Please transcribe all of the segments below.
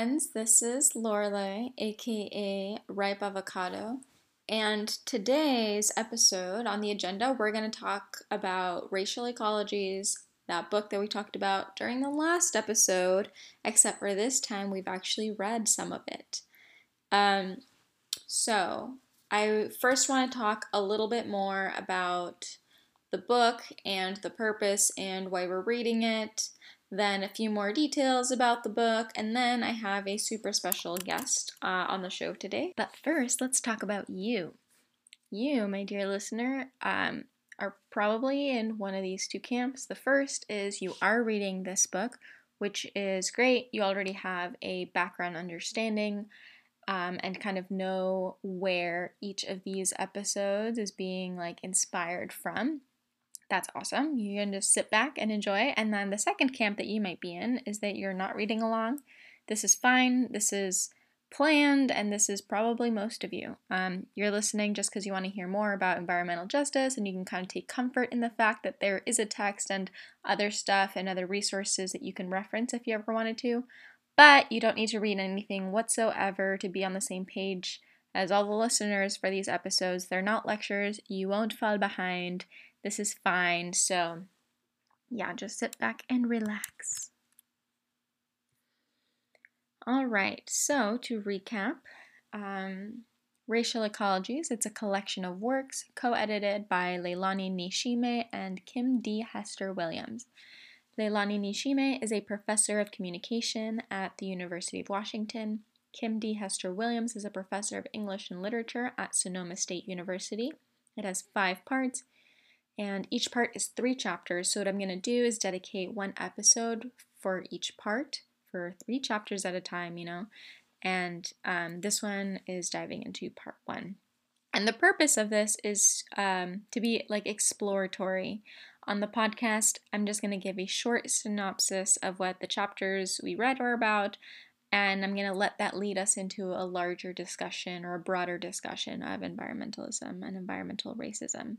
Friends, this is Lorelei, aka Ripe Avocado, and today's episode on the agenda, we're going to talk about racial ecologies, that book that we talked about during the last episode, except for this time we've actually read some of it. Um, so, I first want to talk a little bit more about the book and the purpose and why we're reading it then a few more details about the book, and then I have a super special guest uh, on the show today. But first, let's talk about you. You, my dear listener, um, are probably in one of these two camps. The first is you are reading this book, which is great. You already have a background understanding um, and kind of know where each of these episodes is being like inspired from that's awesome. You can just sit back and enjoy. And then the second camp that you might be in is that you're not reading along. This is fine. This is planned, and this is probably most of you. Um, you're listening just because you want to hear more about environmental justice, and you can kind of take comfort in the fact that there is a text and other stuff and other resources that you can reference if you ever wanted to. But you don't need to read anything whatsoever to be on the same page as all the listeners for these episodes. They're not lectures. You won't fall behind. This is fine. So, yeah, just sit back and relax. All right, so to recap, um, Racial Ecologies, it's a collection of works co edited by Leilani Nishime and Kim D. Hester Williams. Leilani Nishime is a professor of communication at the University of Washington. Kim D. Hester Williams is a professor of English and literature at Sonoma State University. It has five parts and each part is three chapters. So, what I'm going to do is dedicate one episode for each part for three chapters at a time, you know. And um, this one is diving into part one. And the purpose of this is um, to be like exploratory. On the podcast, I'm just going to give a short synopsis of what the chapters we read are about, and I'm going to let that lead us into a larger discussion or a broader discussion of environmentalism and environmental racism.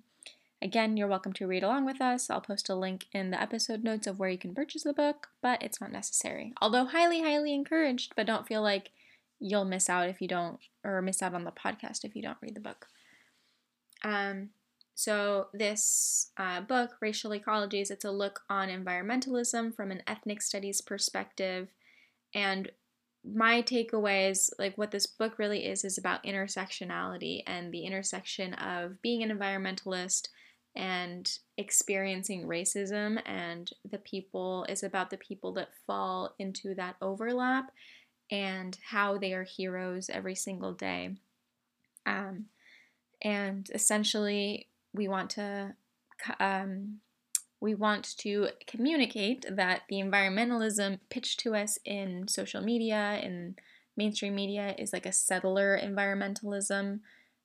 Again, you're welcome to read along with us. I'll post a link in the episode notes of where you can purchase the book, but it's not necessary. Although highly, highly encouraged, but don't feel like you'll miss out if you don't, or miss out on the podcast if you don't read the book. Um, so this uh, book, Racial Ecologies, it's a look on environmentalism from an ethnic studies perspective, and my takeaways, like what this book really is, is about intersectionality and the intersection of being an environmentalist and experiencing racism and the people is about the people that fall into that overlap and how they are heroes every single day. Um, and essentially we want to um, we want to communicate that the environmentalism pitched to us in social media in mainstream media is like a settler environmentalism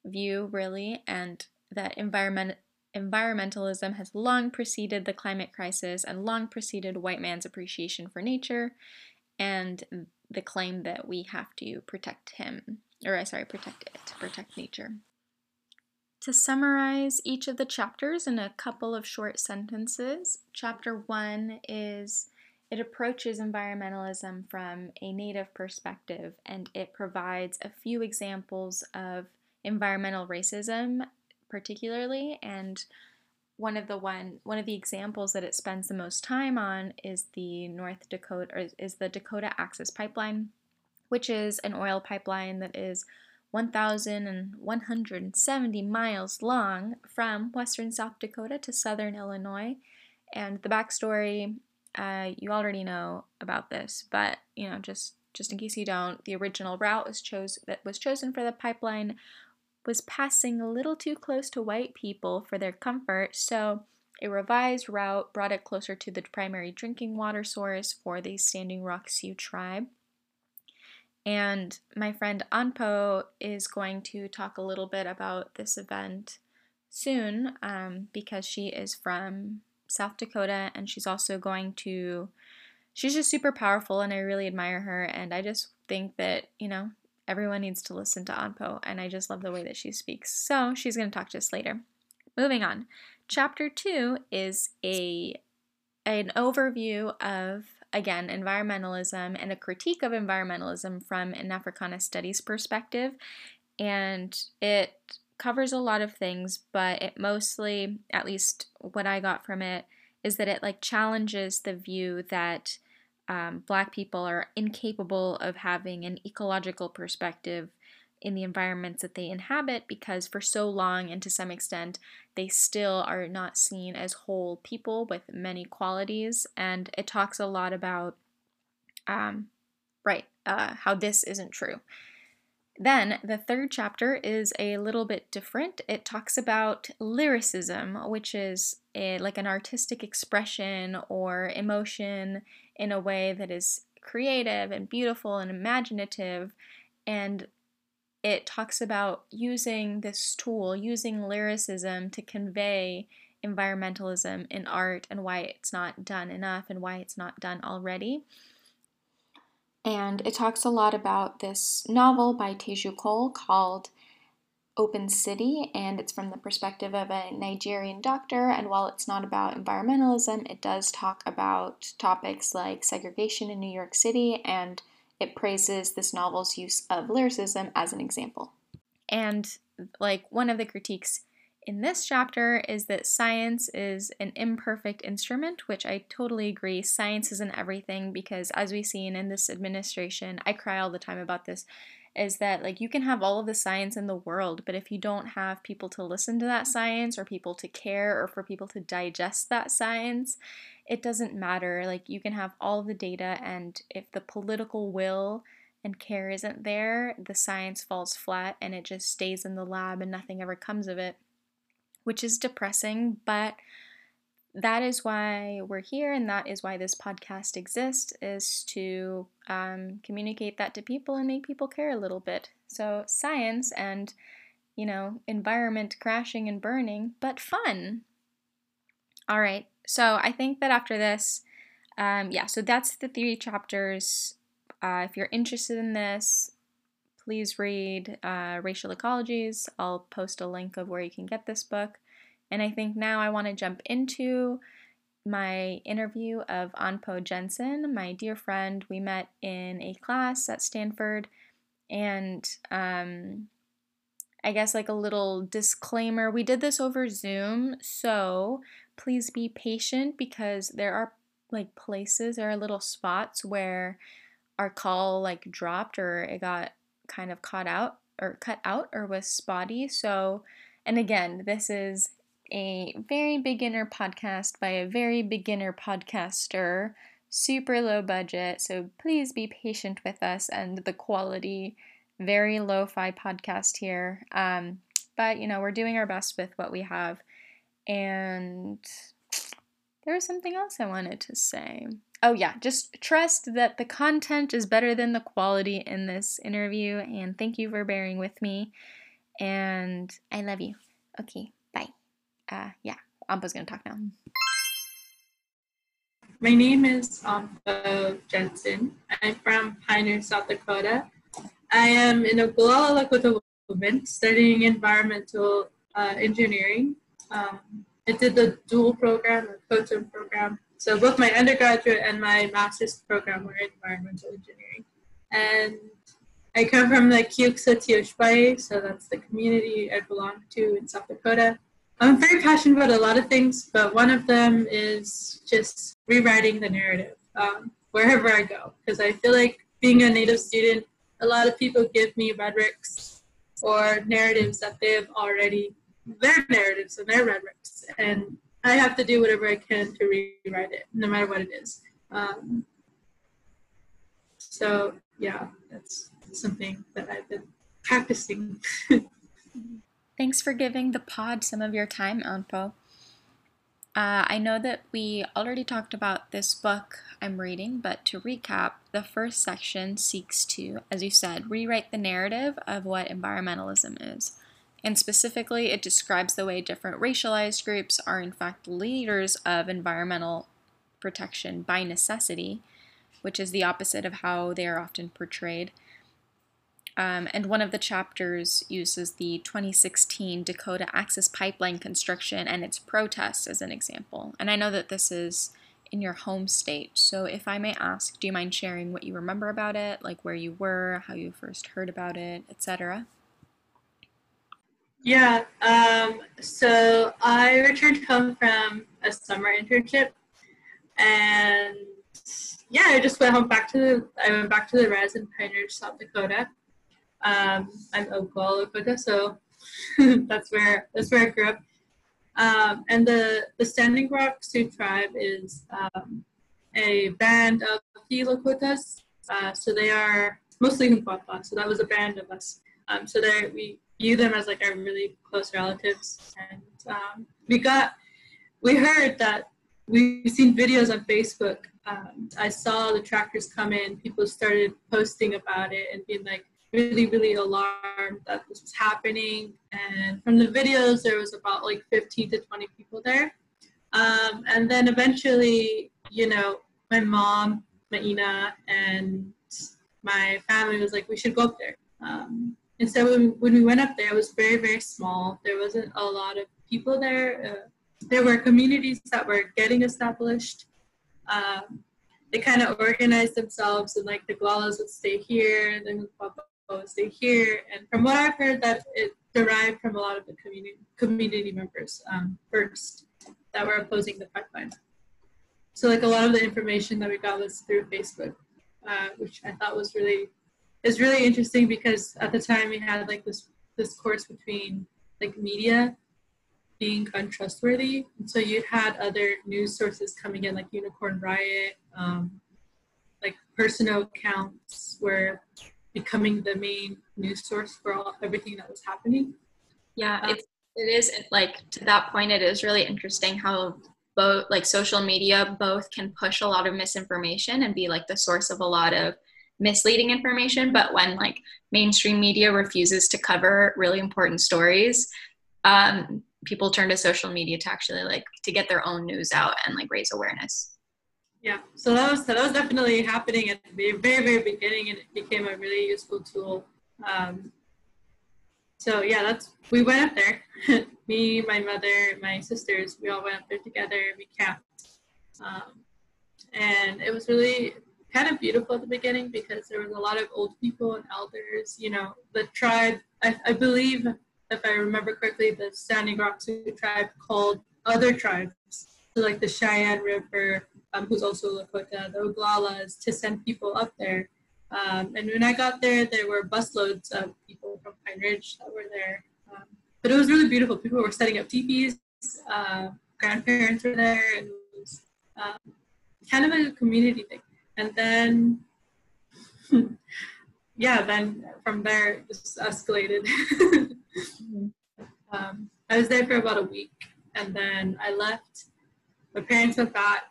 view really and that environment environmentalism has long preceded the climate crisis and long preceded white man's appreciation for nature and the claim that we have to protect him, or I sorry, protect it, to protect nature. To summarize each of the chapters in a couple of short sentences, chapter one is it approaches environmentalism from a native perspective and it provides a few examples of environmental racism particularly and one of the one one of the examples that it spends the most time on is the North Dakota or is the Dakota Access Pipeline, which is an oil pipeline that is 1,170 miles long from western South Dakota to southern Illinois. And the backstory, uh, you already know about this, but you know, just just in case you don't, the original route was chose that was chosen for the pipeline was passing a little too close to white people for their comfort, so a revised route brought it closer to the primary drinking water source for the Standing Rock Sioux tribe. And my friend Anpo is going to talk a little bit about this event soon um, because she is from South Dakota and she's also going to. She's just super powerful and I really admire her. And I just think that, you know, Everyone needs to listen to Anpo, and I just love the way that she speaks. So she's going to talk to us later. Moving on. Chapter two is a an overview of again, environmentalism and a critique of environmentalism from an Africana studies perspective. And it covers a lot of things, but it mostly, at least what I got from it, is that it like challenges the view that um, black people are incapable of having an ecological perspective in the environments that they inhabit because for so long and to some extent they still are not seen as whole people with many qualities and it talks a lot about um, right uh, how this isn't true then the third chapter is a little bit different. It talks about lyricism, which is a, like an artistic expression or emotion in a way that is creative and beautiful and imaginative. And it talks about using this tool, using lyricism to convey environmentalism in art and why it's not done enough and why it's not done already. And it talks a lot about this novel by Teju Cole called Open City, and it's from the perspective of a Nigerian doctor. And while it's not about environmentalism, it does talk about topics like segregation in New York City, and it praises this novel's use of lyricism as an example. And like one of the critiques in this chapter is that science is an imperfect instrument, which I totally agree. Science isn't everything because, as we've seen in this administration, I cry all the time about this. Is that like you can have all of the science in the world, but if you don't have people to listen to that science or people to care or for people to digest that science, it doesn't matter. Like you can have all the data, and if the political will and care isn't there, the science falls flat and it just stays in the lab and nothing ever comes of it which is depressing, but that is why we're here and that is why this podcast exists is to um, communicate that to people and make people care a little bit so science and you know environment crashing and burning but fun all right so i think that after this um, yeah so that's the three chapters uh, if you're interested in this please read uh, Racial Ecologies. I'll post a link of where you can get this book. And I think now I want to jump into my interview of Anpo Jensen, my dear friend. We met in a class at Stanford, and um, I guess like a little disclaimer we did this over Zoom, so please be patient because there are like places, there are little spots where our call like dropped or it got kind of caught out or cut out or was spotty. So, and again, this is a very beginner podcast by a very beginner podcaster, super low budget. So please be patient with us and the quality, very lo fi podcast here. Um, but, you know, we're doing our best with what we have. And there was something else I wanted to say. Oh, yeah, just trust that the content is better than the quality in this interview. And thank you for bearing with me. And I love you. Okay. Uh, yeah, Anpo's going to talk now. My name is Anpo Jensen. I'm from Pine Ridge, South Dakota. I am in Oglala Lakota movement studying environmental uh, engineering. Um, I did the dual program, the coterm program, so both my undergraduate and my master's program were environmental engineering. And I come from the Kiyuksa Tiyospaye, so that's the community I belong to in South Dakota. I'm very passionate about a lot of things, but one of them is just rewriting the narrative um, wherever I go. Because I feel like being a Native student, a lot of people give me rhetorics or narratives that they've already, their narratives and their rhetorics. And I have to do whatever I can to rewrite it, no matter what it is. Um, so yeah, that's something that I've been practicing. Thanks for giving the pod some of your time, Anpo. Uh, I know that we already talked about this book I'm reading, but to recap, the first section seeks to, as you said, rewrite the narrative of what environmentalism is. And specifically, it describes the way different racialized groups are, in fact, leaders of environmental protection by necessity, which is the opposite of how they are often portrayed. Um, and one of the chapters uses the 2016 Dakota Access Pipeline construction and its protests as an example. And I know that this is in your home state. So, if I may ask, do you mind sharing what you remember about it, like where you were, how you first heard about it, etc.? Yeah. Um, so I returned home from a summer internship, and yeah, I just went home back to the. I went back to the res in Pine Ridge, South Dakota. Um, I'm Oglala Lakota, so that's where that's where I grew up. Um, and the the Standing Rock Sioux tribe is um, a band of the Lakotas. Uh, so they are mostly Hunkpapa. So that was a band of us. Um, so they we view them as like our really close relatives. And um, we got we heard that we've seen videos on Facebook. Um, I saw the tractors come in. People started posting about it and being like, really, really alarmed that this was happening. And from the videos, there was about like 15 to 20 people there. Um, and then eventually, you know, my mom, Maina, and my family was like, we should go up there. Um, and so when, when we went up there, it was very, very small. There wasn't a lot of people there. Uh, there were communities that were getting established. Um, they kind of organized themselves and like the Oglalas would stay here, the stay here. And from what I've heard, that it derived from a lot of the community community members um, first that were opposing the pipeline. So like a lot of the information that we got was through Facebook, uh, which I thought was really is really interesting because at the time we had like this this course between like media being untrustworthy. And so you had other news sources coming in like Unicorn Riot, um, like personal accounts where becoming the main news source for all, everything that was happening. Yeah, um, it's, it is like to that point, it is really interesting how both like social media both can push a lot of misinformation and be like the source of a lot of misleading information. But when like mainstream media refuses to cover really important stories, um, people turn to social media to actually like to get their own news out and like raise awareness. Yeah, so that was that was definitely happening at the very very beginning, and it became a really useful tool. Um, so yeah, that's we went up there. Me, my mother, my sisters, we all went up there together. We camped, um, and it was really kind of beautiful at the beginning because there was a lot of old people and elders. You know, the tribe. I, I believe, if I remember correctly, the Standing Rock Sioux tribe called other tribes, so like the Cheyenne River um, who's also Lakota, the Oglalas, to send people up there. Um, and when I got there, there were busloads of people from Pine Ridge that were there. Um, but it was really beautiful. People were setting up teepees. Uh, grandparents were there, and it was um, kind of a community thing. And then, yeah, then from there it just escalated. Um, I was there for about a week, and then I left. My parents went back,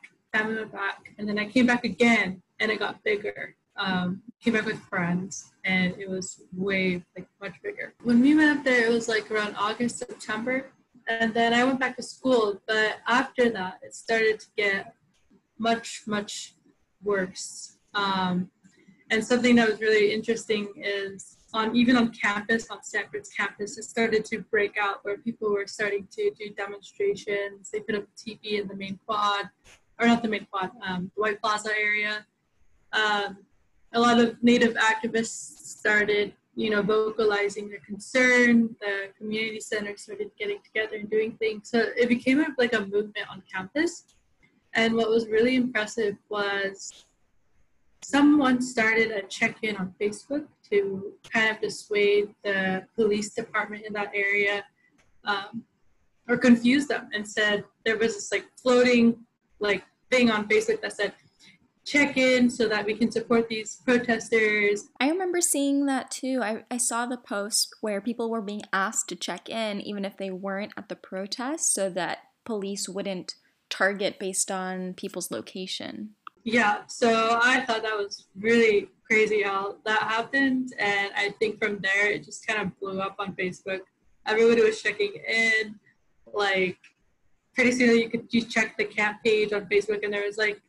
back, and then I came back again, and it got bigger. Um, came back with friends, and it was way like much bigger. When we went up there, it was like around August, September, and then I went back to school. But after that, it started to get much, much worse. Um, and something that was really interesting is on even on campus, on Stanford's campus, it started to break out where people were starting to do demonstrations. They put up teepee in the main quad or not the main quad, um, the White Plaza area. Um, a lot of Native activists started, you know, vocalizing their concern. The community center started getting together and doing things. So it became a, like a movement on campus. And what was really impressive was someone started a check-in on Facebook to kind of dissuade the police department in that area um, or confuse them and said there was this like floating like thing on Facebook that said check in so that we can support these protesters. I remember seeing that too. I, I saw the post where people were being asked to check in even if they weren't at the protest so that police wouldn't target based on people's location. Yeah, so I thought that was really crazy how that happened. And I think from there, it just kind of blew up on Facebook. Everybody was checking in. Like, pretty soon you could just check the camp page on Facebook and there was like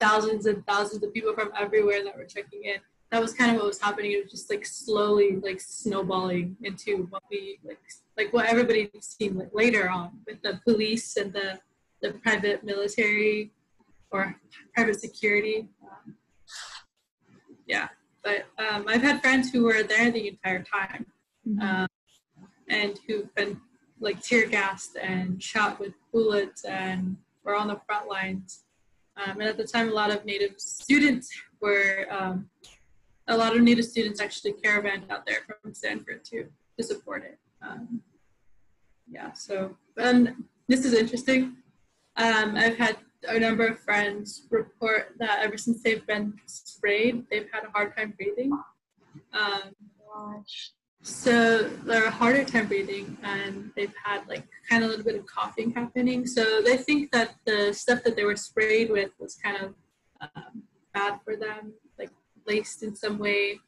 thousands and thousands of people from everywhere that were checking in. That was kind of what was happening. It was just like slowly like snowballing into what we like like what everybody seen like later on with the police and the the private military or private security. Um, yeah, but um, I've had friends who were there the entire time Mm-hmm. um, and who've been like tear gassed and shot with bullets and were on the front lines. Um, and at the time, a lot of Native students were, um, a lot of Native students actually caravanned out there from Stanford to, to support it. Um, yeah, so, and this is interesting. Um, I've had a number of friends report that ever since they've been sprayed, they've had a hard time breathing. Um, Gosh. So they're a harder time breathing and they've had like kind of a little bit of coughing happening. So they think that the stuff that they were sprayed with was kind of um, bad for them, like laced in some way.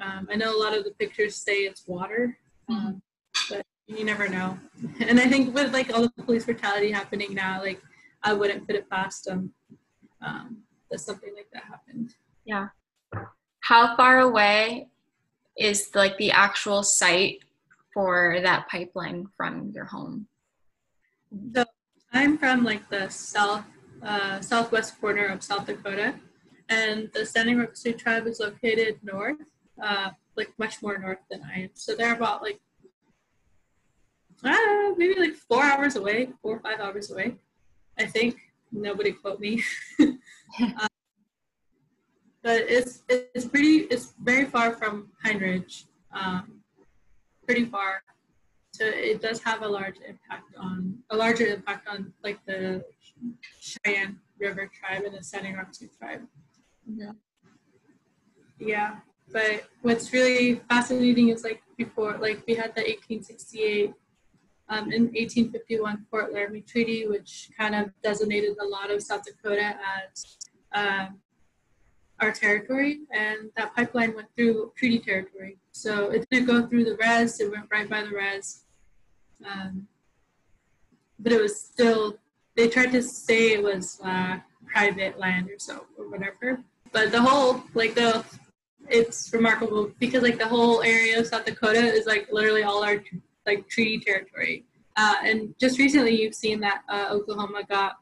Um, I know a lot of the pictures say it's water, um, but you never know. And I think with like all the police brutality happening now, like I wouldn't put it past them um, that something like that happened. Yeah. How far away is like the actual site for that pipeline from your home? So I'm from like the south uh, southwest corner of South Dakota, and the Standing Rock Sioux tribe is located north, uh, like much more north than I am. So they're about like uh, maybe like four hours away, four or five hours away. I think. Nobody quote me. um, but it's it's pretty. It's very far from Pine Ridge. Um, pretty far so it does have a large impact on a larger impact on like the Cheyenne River tribe and the Standing Rock Sioux tribe. Mhm. Yeah, but what's really fascinating is like before, like we had the 1868 um, in 1851 Fort Laramie Treaty, which kind of designated a lot of South Dakota as um, our territory, and that pipeline went through treaty territory. So it didn't go through the res; it went right by the res. Um, but it was still. They tried to say it was uh, private land or so or whatever. But the whole like the it's remarkable because like the whole area of South Dakota is like literally all our like treaty territory. Uh, and just recently, you've seen that uh, Oklahoma got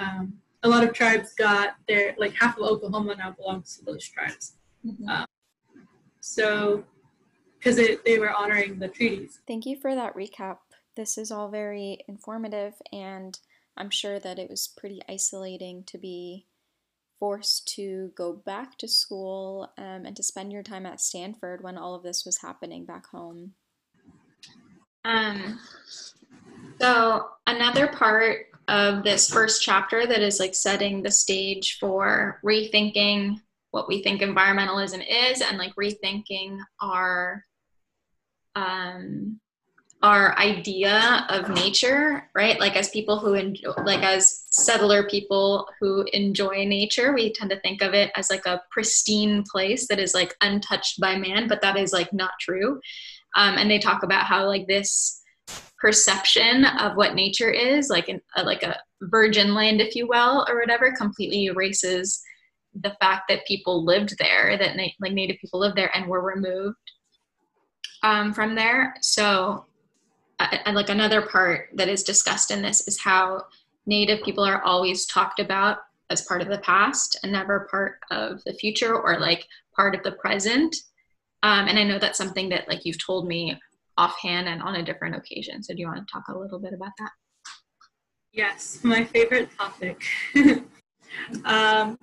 um, a lot of tribes got their like half of Oklahoma now belongs to those tribes. Mhm. So because they were honoring the treaties. Thank you for that recap. This is all very informative, and I'm sure that it was pretty isolating to be forced to go back to school um, and to spend your time at Stanford when all of this was happening back home. Um, so another part of this first chapter that is like setting the stage for rethinking what we think environmentalism is and like rethinking our um our idea of nature right? Like as people who enjoy like as settler people who enjoy nature we tend to think of it as like a pristine place that is like untouched by man but that is like not true. Um, and they talk about how like this perception of what nature is like an, a, like a virgin land if you will or whatever completely erases the fact that people lived there that na- like native people lived there and were removed um, from there. So uh, and like another part that is discussed in this is how native people are always talked about as part of the past and never part of the future or like part of the present. Um, and i know that's something that like you've told me offhand and on a different occasion so do you want to talk a little bit about that Yes, my favorite topic. um,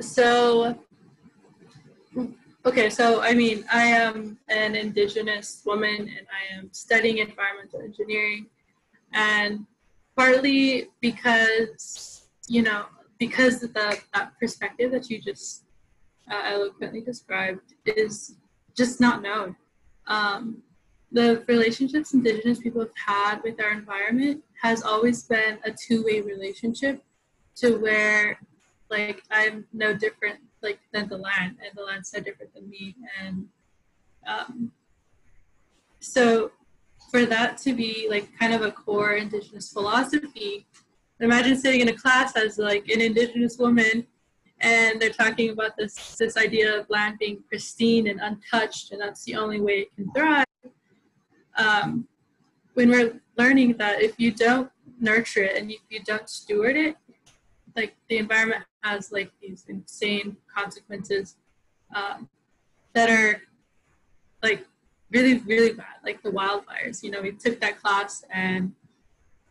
so, okay, so I mean, I am an Indigenous woman and I am studying environmental engineering, and partly because you know because the that perspective that you just uh, eloquently described is just not known. Um, the relationships indigenous people have had with our environment has always been a two-way relationship to where like i'm no different like than the land and the land's no different than me and um, so for that to be like kind of a core indigenous philosophy imagine sitting in a class as like an indigenous woman and they're talking about this this idea of land being pristine and untouched and that's the only way it can thrive um, when we're learning that if you don't nurture it and if you don't steward it, like the environment has like these insane consequences um, that are like really really bad like the wildfires. You know we took that class and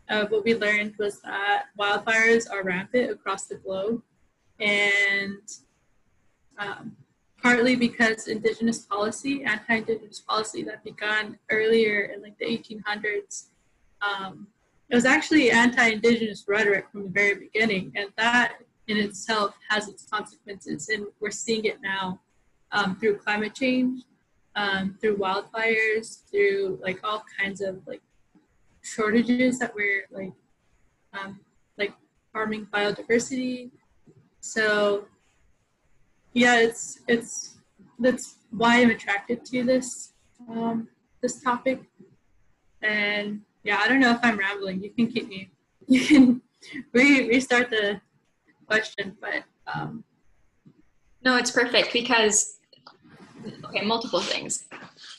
uh, what we learned was that wildfires are rampant across the globe and um, partly because indigenous policy anti-indigenous policy that began earlier in like the 1800s um, it was actually anti-indigenous rhetoric from the very beginning and that in itself has its consequences and we're seeing it now um, through climate change um, through wildfires through like all kinds of like shortages that we're like um, like harming biodiversity. So yeah it's it's that's why i'm attracted to this um, this topic and yeah, I don't know if I'm rambling. You can keep me. You can re- restart the question, but um, no, it's perfect because okay, multiple things.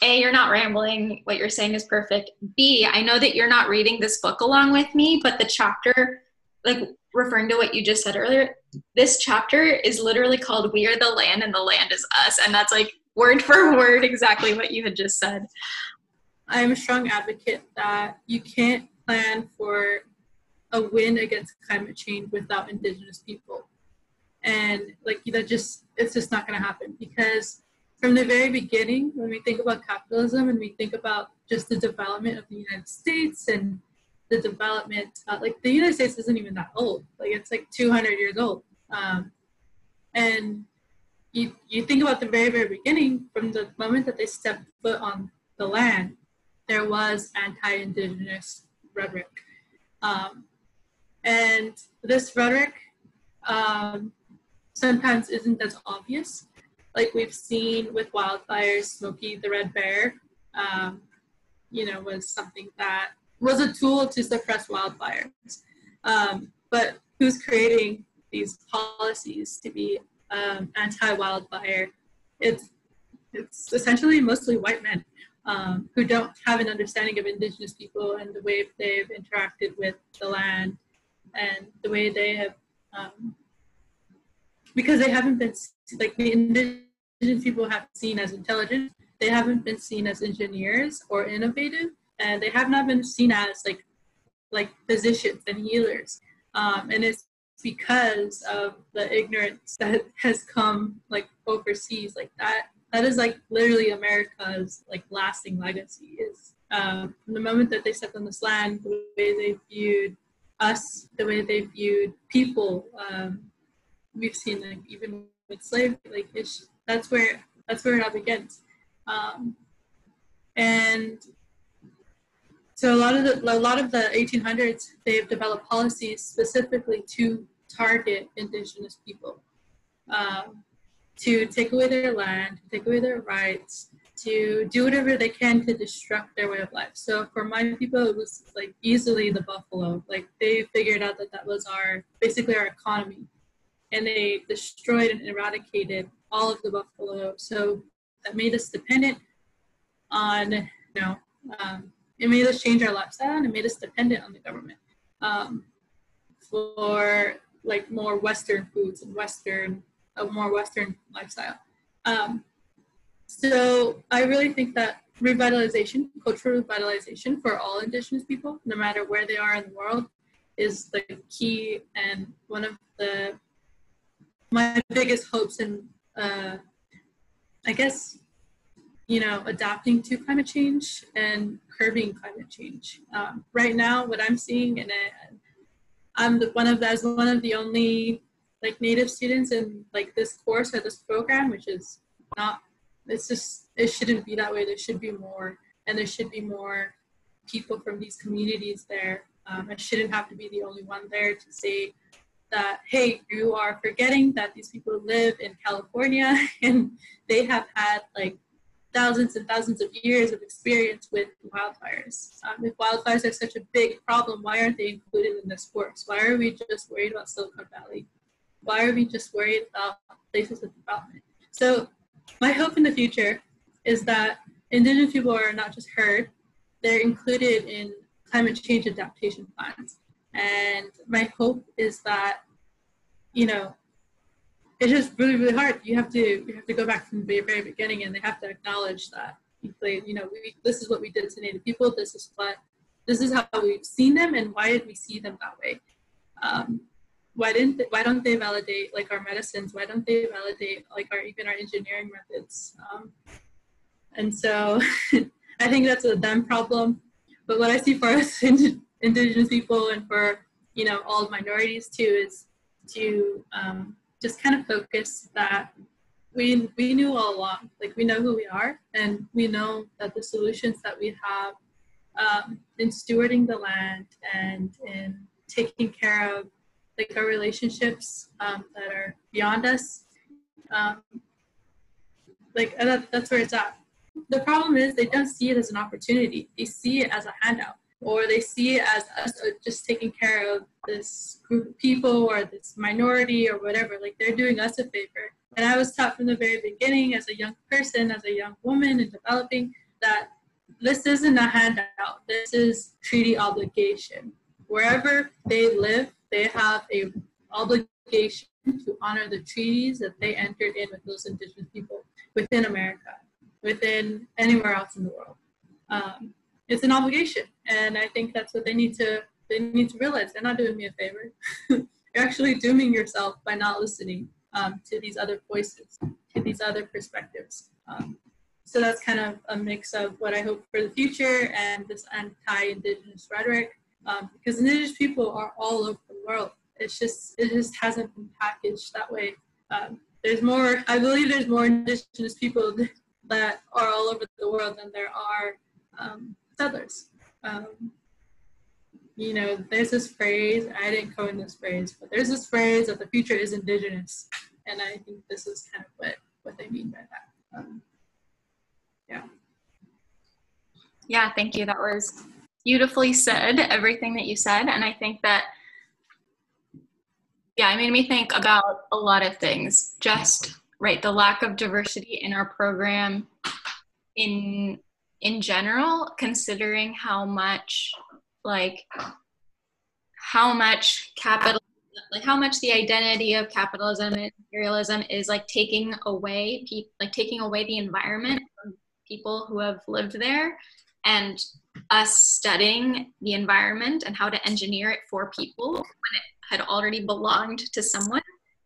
A, you're not rambling. What you're saying is perfect. B, I know that you're not reading this book along with me, but the chapter, like referring to what you just said earlier, this chapter is literally called We Are the Land and the Land is Us. And that's like word for word exactly what you had just said. I'm a strong advocate that you can't plan for a win against climate change without indigenous people. And like that just it's just not gonna happen because from the very beginning, when we think about capitalism and we think about just the development of the United States and the development, uh, like the United States isn't even that old. Like it's like 200 years old. Um, and you, you think about the very, very beginning, from the moment that they stepped foot on the land, there was anti-indigenous rhetoric. Um, and this rhetoric um, sometimes isn't as obvious. Like we've seen with wildfires, Smokey the Red Bear, um, you know, was something that was a tool to suppress wildfires. Um, but who's creating these policies to be um, anti-wildfire? It's it's essentially mostly white men um, who don't have an understanding of indigenous people and the way they've interacted with the land and the way they have um, because they haven't been like the indigenous people have seen as intelligent they haven't been seen as engineers or innovative and they have not been seen as like like physicians and healers um, and it's because of the ignorance that has come like overseas like that that is like literally America's like lasting legacy is um, from the moment that they stepped on this land, the way they viewed us, the way they viewed people. Um, we've seen like even with slavery, like that's where that's where it all begins. Um, and so a lot of the a lot of the 1800s, they've developed policies specifically to target indigenous people. Um, to take away their land, take away their rights, to do whatever they can to disrupt their way of life. So for my people, it was like easily the buffalo. Like they figured out that that was our basically our economy, and they destroyed and eradicated all of the buffalo. So that made us dependent on you know um, it made us change our lifestyle and it made us dependent on the government um, for like more Western foods and Western a more Western lifestyle. Um, so I really think that revitalization, cultural revitalization for all Indigenous people, no matter where they are in the world, is the key and one of the my biggest hopes and uh, I guess, you know, adapting to climate change and curbing climate change. Um, right now, what I'm seeing, and I'm the, one of as one of the only like native students in like this course or this program, which is not, it's just, it shouldn't be that way. There should be more, and there should be more people from these communities there. Um, I shouldn't have to be the only one there to say that, hey, you are forgetting that these people live in California and they have had like thousands and thousands of years of experience with wildfires. Um, if wildfires are such a big problem, why aren't they included in this course? Why are we just worried about Silicon Valley? why are we just worried about places with development? So my hope in the future is that Indigenous people are not just heard, they're included in climate change adaptation plans. And my hope is that you know, it's just really really hard. You have to you have to go back from the very beginning, and they have to acknowledge that you know, we, this is what we did to Native people. This is what this is how we've seen them, and why did we see them that way? Um, why didn't they, why don't they validate like our medicines? Why don't they validate like our even our engineering methods? Um, and so I think that's a them problem. But what I see for us indigenous people and for you know all minorities too is to um, just kind of focus that we we knew all along like we know who we are and we know that the solutions that we have um, in stewarding the land and in taking care of like our relationships um, that are beyond us um, like that, that's where it's at. The problem is they don't see it as an opportunity. They see it as a handout or they see it as us uh, just taking care of this group of people or this minority or whatever. Like they're doing us a favor. And I was taught from the very beginning as a young person, as a young woman and developing, that this isn't a handout. This is treaty obligation. Wherever they live, they have a obligation to honor the treaties that they entered in with those indigenous people within America, within anywhere else in the world. Um, it's an obligation and i think that's what they need to they need to realize. They're not doing me a favor. You're actually dooming yourself by not listening um, to these other voices to these other perspectives. Um, so that's kind of a mix of what i hope for the future and this anti-indigenous rhetoric um, because indigenous people are all over the world. It's just it just hasn't been packaged that way. Um, there's more i believe there's more indigenous people that are all over the world than there are um, settlers. Um, you know, there's this phrase, I didn't coin this phrase, but there's this phrase that the future is indigenous. And I think this is kind of what, what they mean by that. Um, yeah. Yeah, thank you. That was beautifully said, everything that you said. And I think that, yeah, it made me think about a lot of things. Just, right, the lack of diversity in our program in in general, considering how much like how much capital like how much the identity of capitalism and imperialism is like taking away pe- like taking away the environment from people who have lived there and us studying the environment and how to engineer it for people when it had already belonged to someone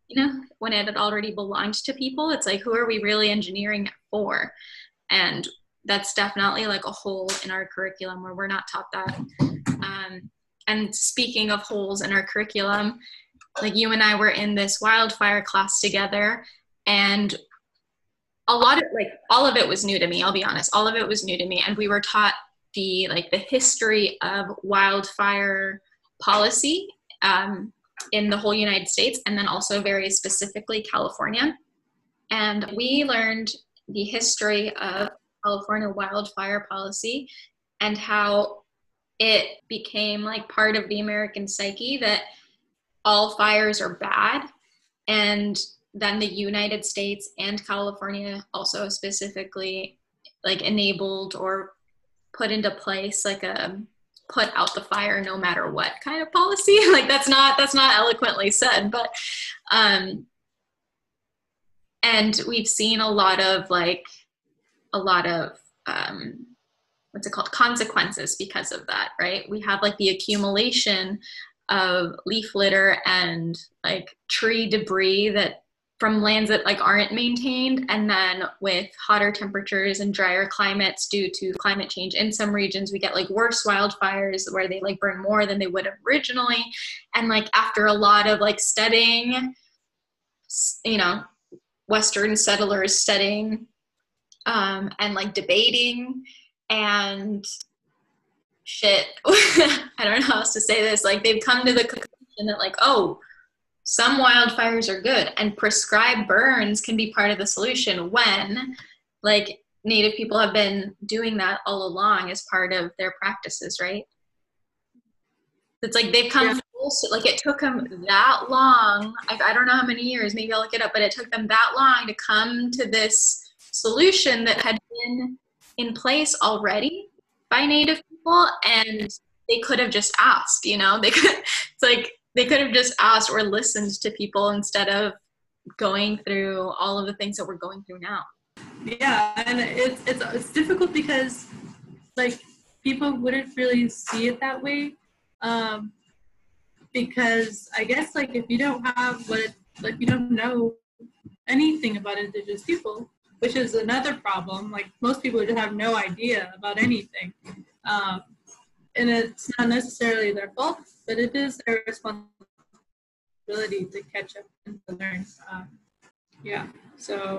you know when it had already belonged to people. It's like who are we really engineering it for? And that's definitely like a hole in our curriculum where we're not taught that. Um, and speaking of holes in our curriculum, like you and I were in this wildfire class together, and a lot of like all of it was new to me. I'll be honest, all of it was new to me, and we were taught the like the history of wildfire policy um, in the whole United States, and then also very specifically California. And we learned the history of California wildfire policy and how it became like part of the American psyche that all fires are bad. And then the United States and California also specifically like enabled or put into place like a put out the fire no matter what kind of policy like that's not that's not eloquently said but um and we've seen a lot of like a lot of um, what's it called? Consequences because of that right? We have like the accumulation of leaf litter and like tree debris that from lands that like aren't maintained and then with hotter temperatures and drier climates due to climate change in some regions we get like worse wildfires where they like burn more than they would originally. And like after a lot of like studying you know western settlers studying um, and like debating and shit. I don't know how else to say this. Like they've come to the conclusion that like, oh, some wildfires are good and prescribed burns can be part of the solution when like native people have been doing that all along as part of their practices, right? It's like they've come yeah. like it took them that long. I, I don't know how many years, maybe I'll look it up, but it took them that long to come to this solution that had been in place already by Native people, and they could have just asked. You know, they could. It's like they could have just asked or listened to people instead of going through all of the things that we're going through now. Yeah, and it's it's it's difficult because like people wouldn't really see it that way. Um, because I guess like if you don't have what like you don't know anything about indigenous people, which is another problem. Like most people just have no idea about anything. Um, and it's not necessarily their fault, but it is their responsibility to catch up and to learn. Um, yeah, so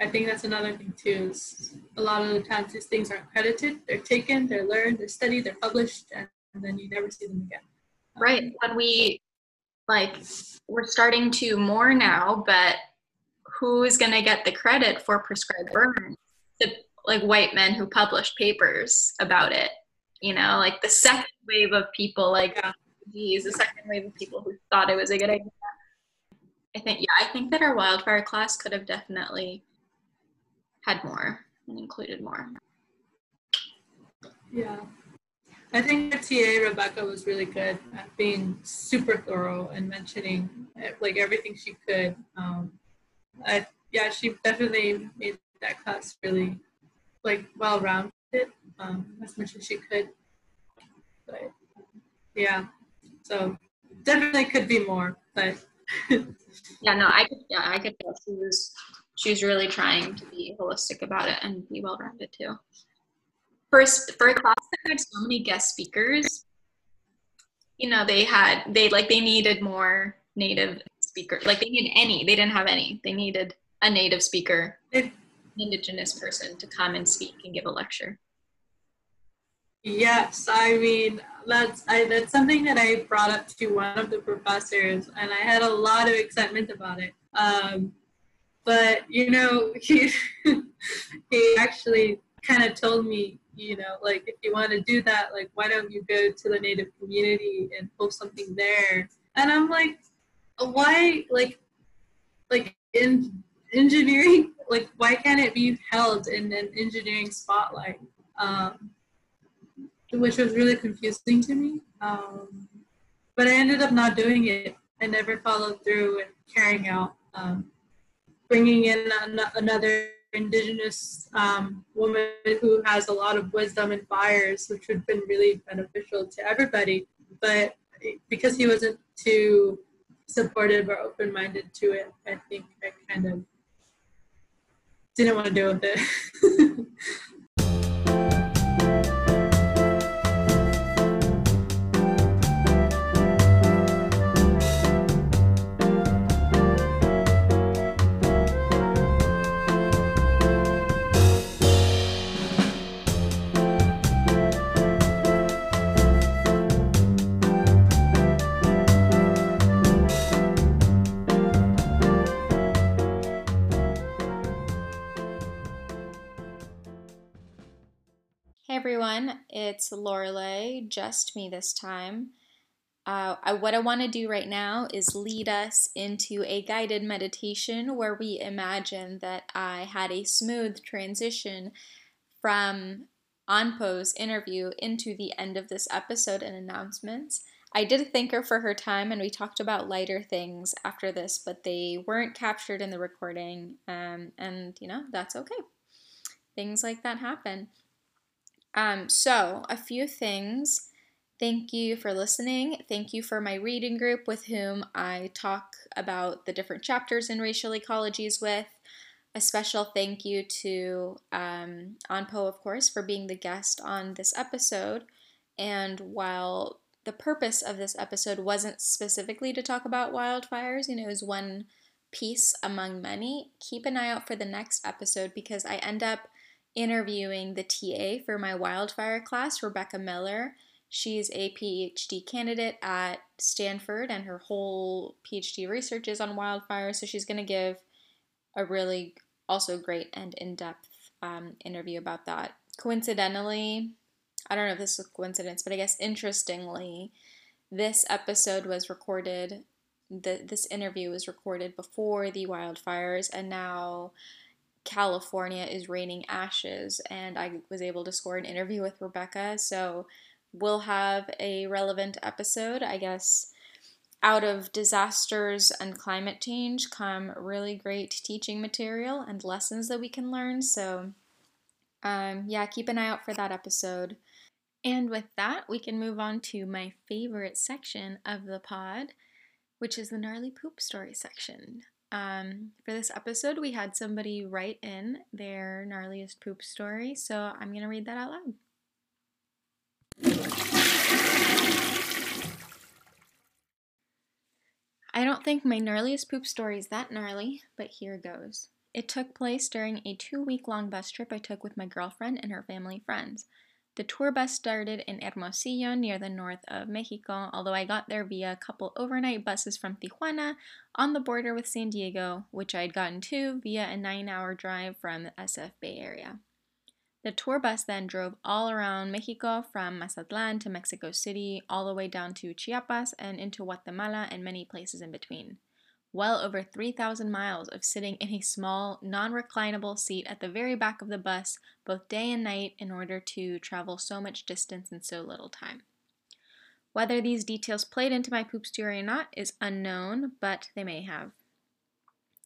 I think that's another thing too. Is a lot of the times these things aren't credited; they're taken, they're learned, they're studied, they're published, and, and then you never see them again. Right. When we like, we're starting to more now, but who's going to get the credit for prescribed burns? The like white men who published papers about it. You know, like the second wave of people, like yeah. geez, the second wave of people who thought it was a good idea. I think, yeah, I think that our wildfire class could have definitely had more and included more. Yeah. I think the TA Rebecca was really good at being super thorough and mentioning like everything she could. Um, I, yeah, she definitely made that class really like well rounded um, as much as she could. But yeah, so definitely could be more, but yeah, no, I could, yeah, I could tell she was she was really trying to be holistic about it and be well rounded too First for a class that had so many guest speakers, you know, they had, they like, they needed more native speaker. Like they needed any, they didn't have any. They needed a native speaker, indigenous person to come and speak and give a lecture. Yes, I mean that's I, that's something that I brought up to one of the professors, and I had a lot of excitement about it. Um, but you know, he he actually kind of told me you know like if you want to do that like why don't you go to the native community and post something there and i'm like why like like in engineering like why can't it be held in an engineering spotlight? Um, which was really confusing to me. Um, but i ended up not doing it. I never followed through and carrying out um, bringing in an- another indigenous um, woman who has a lot of wisdom and fires, which would have been really beneficial to everybody. But because he wasn't too supportive or open minded to it, I think I kind of didn't want to deal with it. it's Lorelei, just me this time. Uh, I, what I want to do right now is lead us into a guided meditation where we imagine that I had a smooth transition from Anpo's interview into the end of this episode and announcements. I did thank her for her time, and we talked about lighter things after this, but they weren't captured in the recording, um, and you know, that's okay. Things like that happen. Um, so, a few things. Thank you for listening. Thank you for my reading group with whom I talk about the different chapters in racial ecologies with. A special thank you to um, Anpo, of course, for being the guest on this episode. And while the purpose of this episode wasn't specifically to talk about wildfires, you know, it was one piece among many, keep an eye out for the next episode because I end up interviewing the TA for my wildfire class, Rebecca Miller. She's a PhD candidate at Stanford, and her whole PhD research is on wildfire. So she's going to give a really also great and in depth um, interview about that. Coincidentally, I don't know if this is a coincidence, but I guess interestingly, this episode was recorded. The, this interview was recorded before the wildfires, and now California is raining ashes, and I was able to score an interview with Rebecca. So we'll have a relevant episode, I guess. out of disasters and climate change come really great teaching material and lessons that we can learn. So, um, yeah, keep an eye out for that episode. And with that, we can move on to my favorite section of the pod, which is the gnarly poop story section. Um, for this episode, we had somebody write in their gnarliest poop story, so I'm going to read that out loud. I don't think my gnarliest poop story is that gnarly, but here goes. It took place during a two week long bus trip I took with my girlfriend and her family friends. The tour bus started in Hermosillo near the north of Mexico, although I got there via a couple overnight buses from Tijuana on the border with San Diego, which I had gotten to via a nine hour drive from the SF Bay Area. The tour bus then drove all around Mexico from Mazatlan to Mexico City, all the way down to Chiapas and into Guatemala and many places in between well over 3,000 miles of sitting in a small, non reclinable seat at the very back of the bus, both day and night, in order to travel so much distance in so little time. Whether these details played into my poop story or not is unknown, but they may have.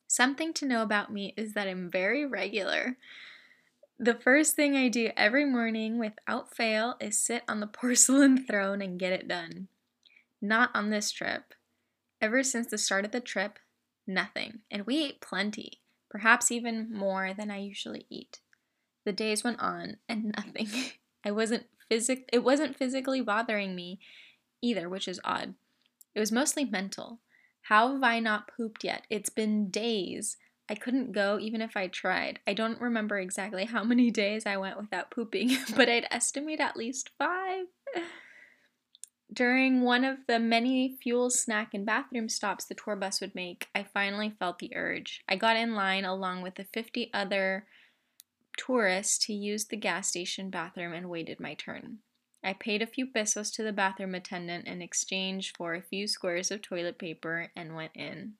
Something to know about me is that I'm very regular. The first thing I do every morning without fail is sit on the porcelain throne and get it done. Not on this trip. Ever since the start of the trip, nothing, and we ate plenty, perhaps even more than I usually eat. The days went on and nothing. I wasn't physic it wasn't physically bothering me either, which is odd. It was mostly mental. How have I not pooped yet? It's been days. I couldn't go even if I tried. I don't remember exactly how many days I went without pooping, but I'd estimate at least five. During one of the many fuel, snack, and bathroom stops the tour bus would make, I finally felt the urge. I got in line along with the 50 other tourists to use the gas station bathroom and waited my turn. I paid a few pesos to the bathroom attendant in exchange for a few squares of toilet paper and went in.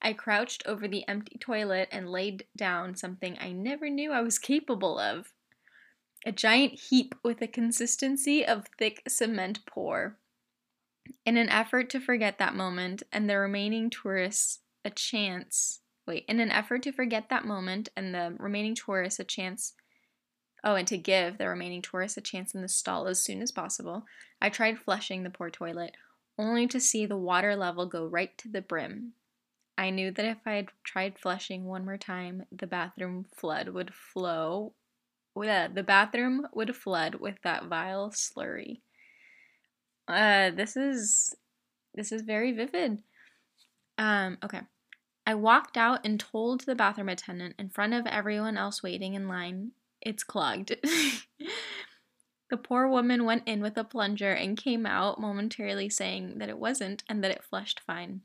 I crouched over the empty toilet and laid down something I never knew I was capable of a giant heap with the consistency of thick cement pour. In an effort to forget that moment and the remaining tourists a chance, wait, in an effort to forget that moment and the remaining tourists a chance, oh, and to give the remaining tourists a chance in the stall as soon as possible, I tried flushing the poor toilet, only to see the water level go right to the brim. I knew that if I had tried flushing one more time, the bathroom flood would flow the bathroom would flood with that vile slurry. Uh, this is this is very vivid. Um, okay. I walked out and told the bathroom attendant in front of everyone else waiting in line, it's clogged. the poor woman went in with a plunger and came out momentarily saying that it wasn't and that it flushed fine.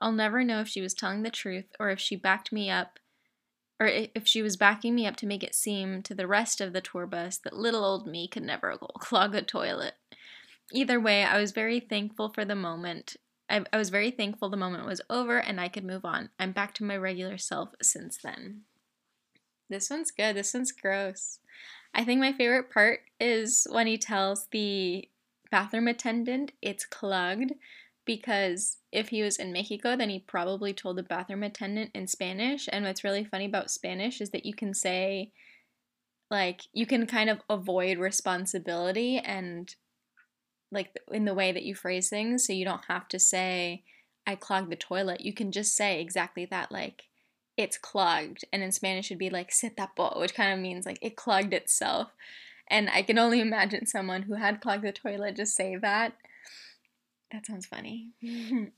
I'll never know if she was telling the truth or if she backed me up or if she was backing me up to make it seem to the rest of the tour bus that little old me could never clog a toilet. Either way, I was very thankful for the moment. I, I was very thankful the moment was over and I could move on. I'm back to my regular self since then. This one's good. This one's gross. I think my favorite part is when he tells the bathroom attendant it's clogged because if he was in Mexico, then he probably told the bathroom attendant in Spanish. And what's really funny about Spanish is that you can say, like, you can kind of avoid responsibility and, like, in the way that you phrase things. So you don't have to say, I clogged the toilet. You can just say exactly that, like, it's clogged. And in Spanish, it'd be like, se tapó, which kind of means, like, it clogged itself. And I can only imagine someone who had clogged the toilet just say that that sounds funny.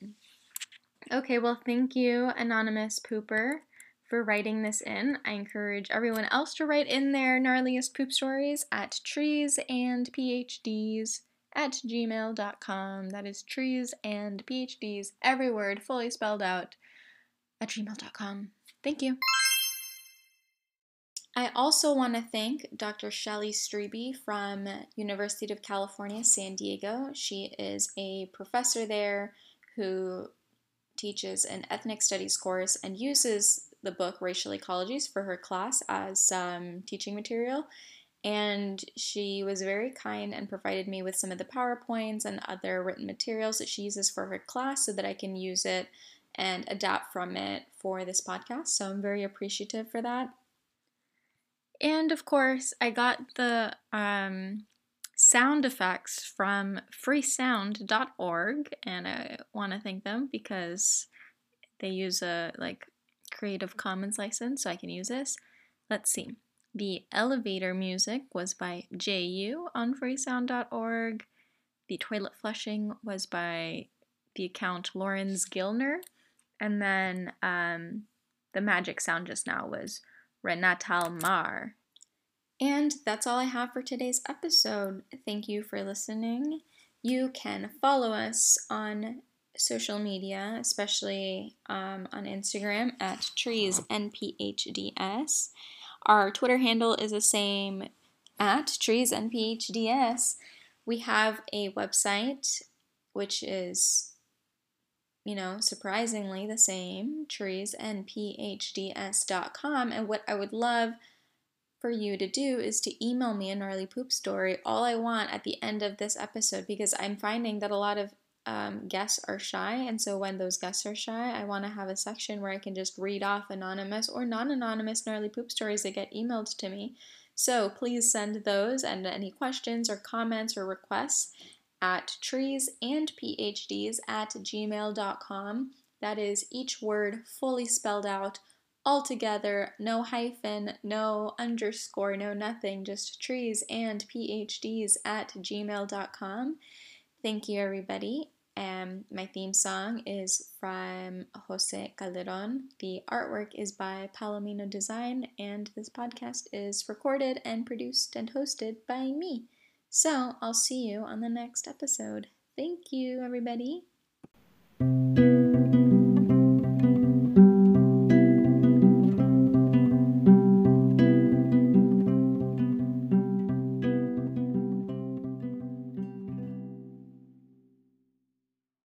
okay, well, thank you, Anonymous Pooper, for writing this in. I encourage everyone else to write in their gnarliest poop stories at trees and PhDs at gmail.com. That is trees and PhDs, every word fully spelled out at gmail.com. Thank you. I also want to thank Dr. Shelley Strebe from University of California, San Diego. She is a professor there who teaches an ethnic studies course and uses the book Racial Ecologies for her class as um, teaching material. And she was very kind and provided me with some of the PowerPoints and other written materials that she uses for her class so that I can use it and adapt from it for this podcast. So I'm very appreciative for that. And of course, I got the um, sound effects from freesound.org, and I want to thank them because they use a like Creative Commons license, so I can use this. Let's see. The elevator music was by JU on freesound.org. The toilet flushing was by the account Lawrence Gilner. And then um, the magic sound just now was Renatal Mar. And that's all I have for today's episode. Thank you for listening. You can follow us on social media, especially um, on Instagram at treesnphds. Our Twitter handle is the same at treesnphds. We have a website which is, you know, surprisingly the same, treesnphds.com. And what I would love for you to do is to email me a gnarly poop story all I want at the end of this episode because I'm finding that a lot of um, guests are shy. And so when those guests are shy, I want to have a section where I can just read off anonymous or non anonymous gnarly poop stories that get emailed to me. So please send those and any questions or comments or requests at trees and phds at gmail.com. That is each word fully spelled out all together, no hyphen, no underscore, no nothing, just trees and phds at gmail.com. Thank you, everybody. Um, my theme song is from Jose Calderon. The artwork is by Palomino Design, and this podcast is recorded and produced and hosted by me. So I'll see you on the next episode. Thank you, everybody.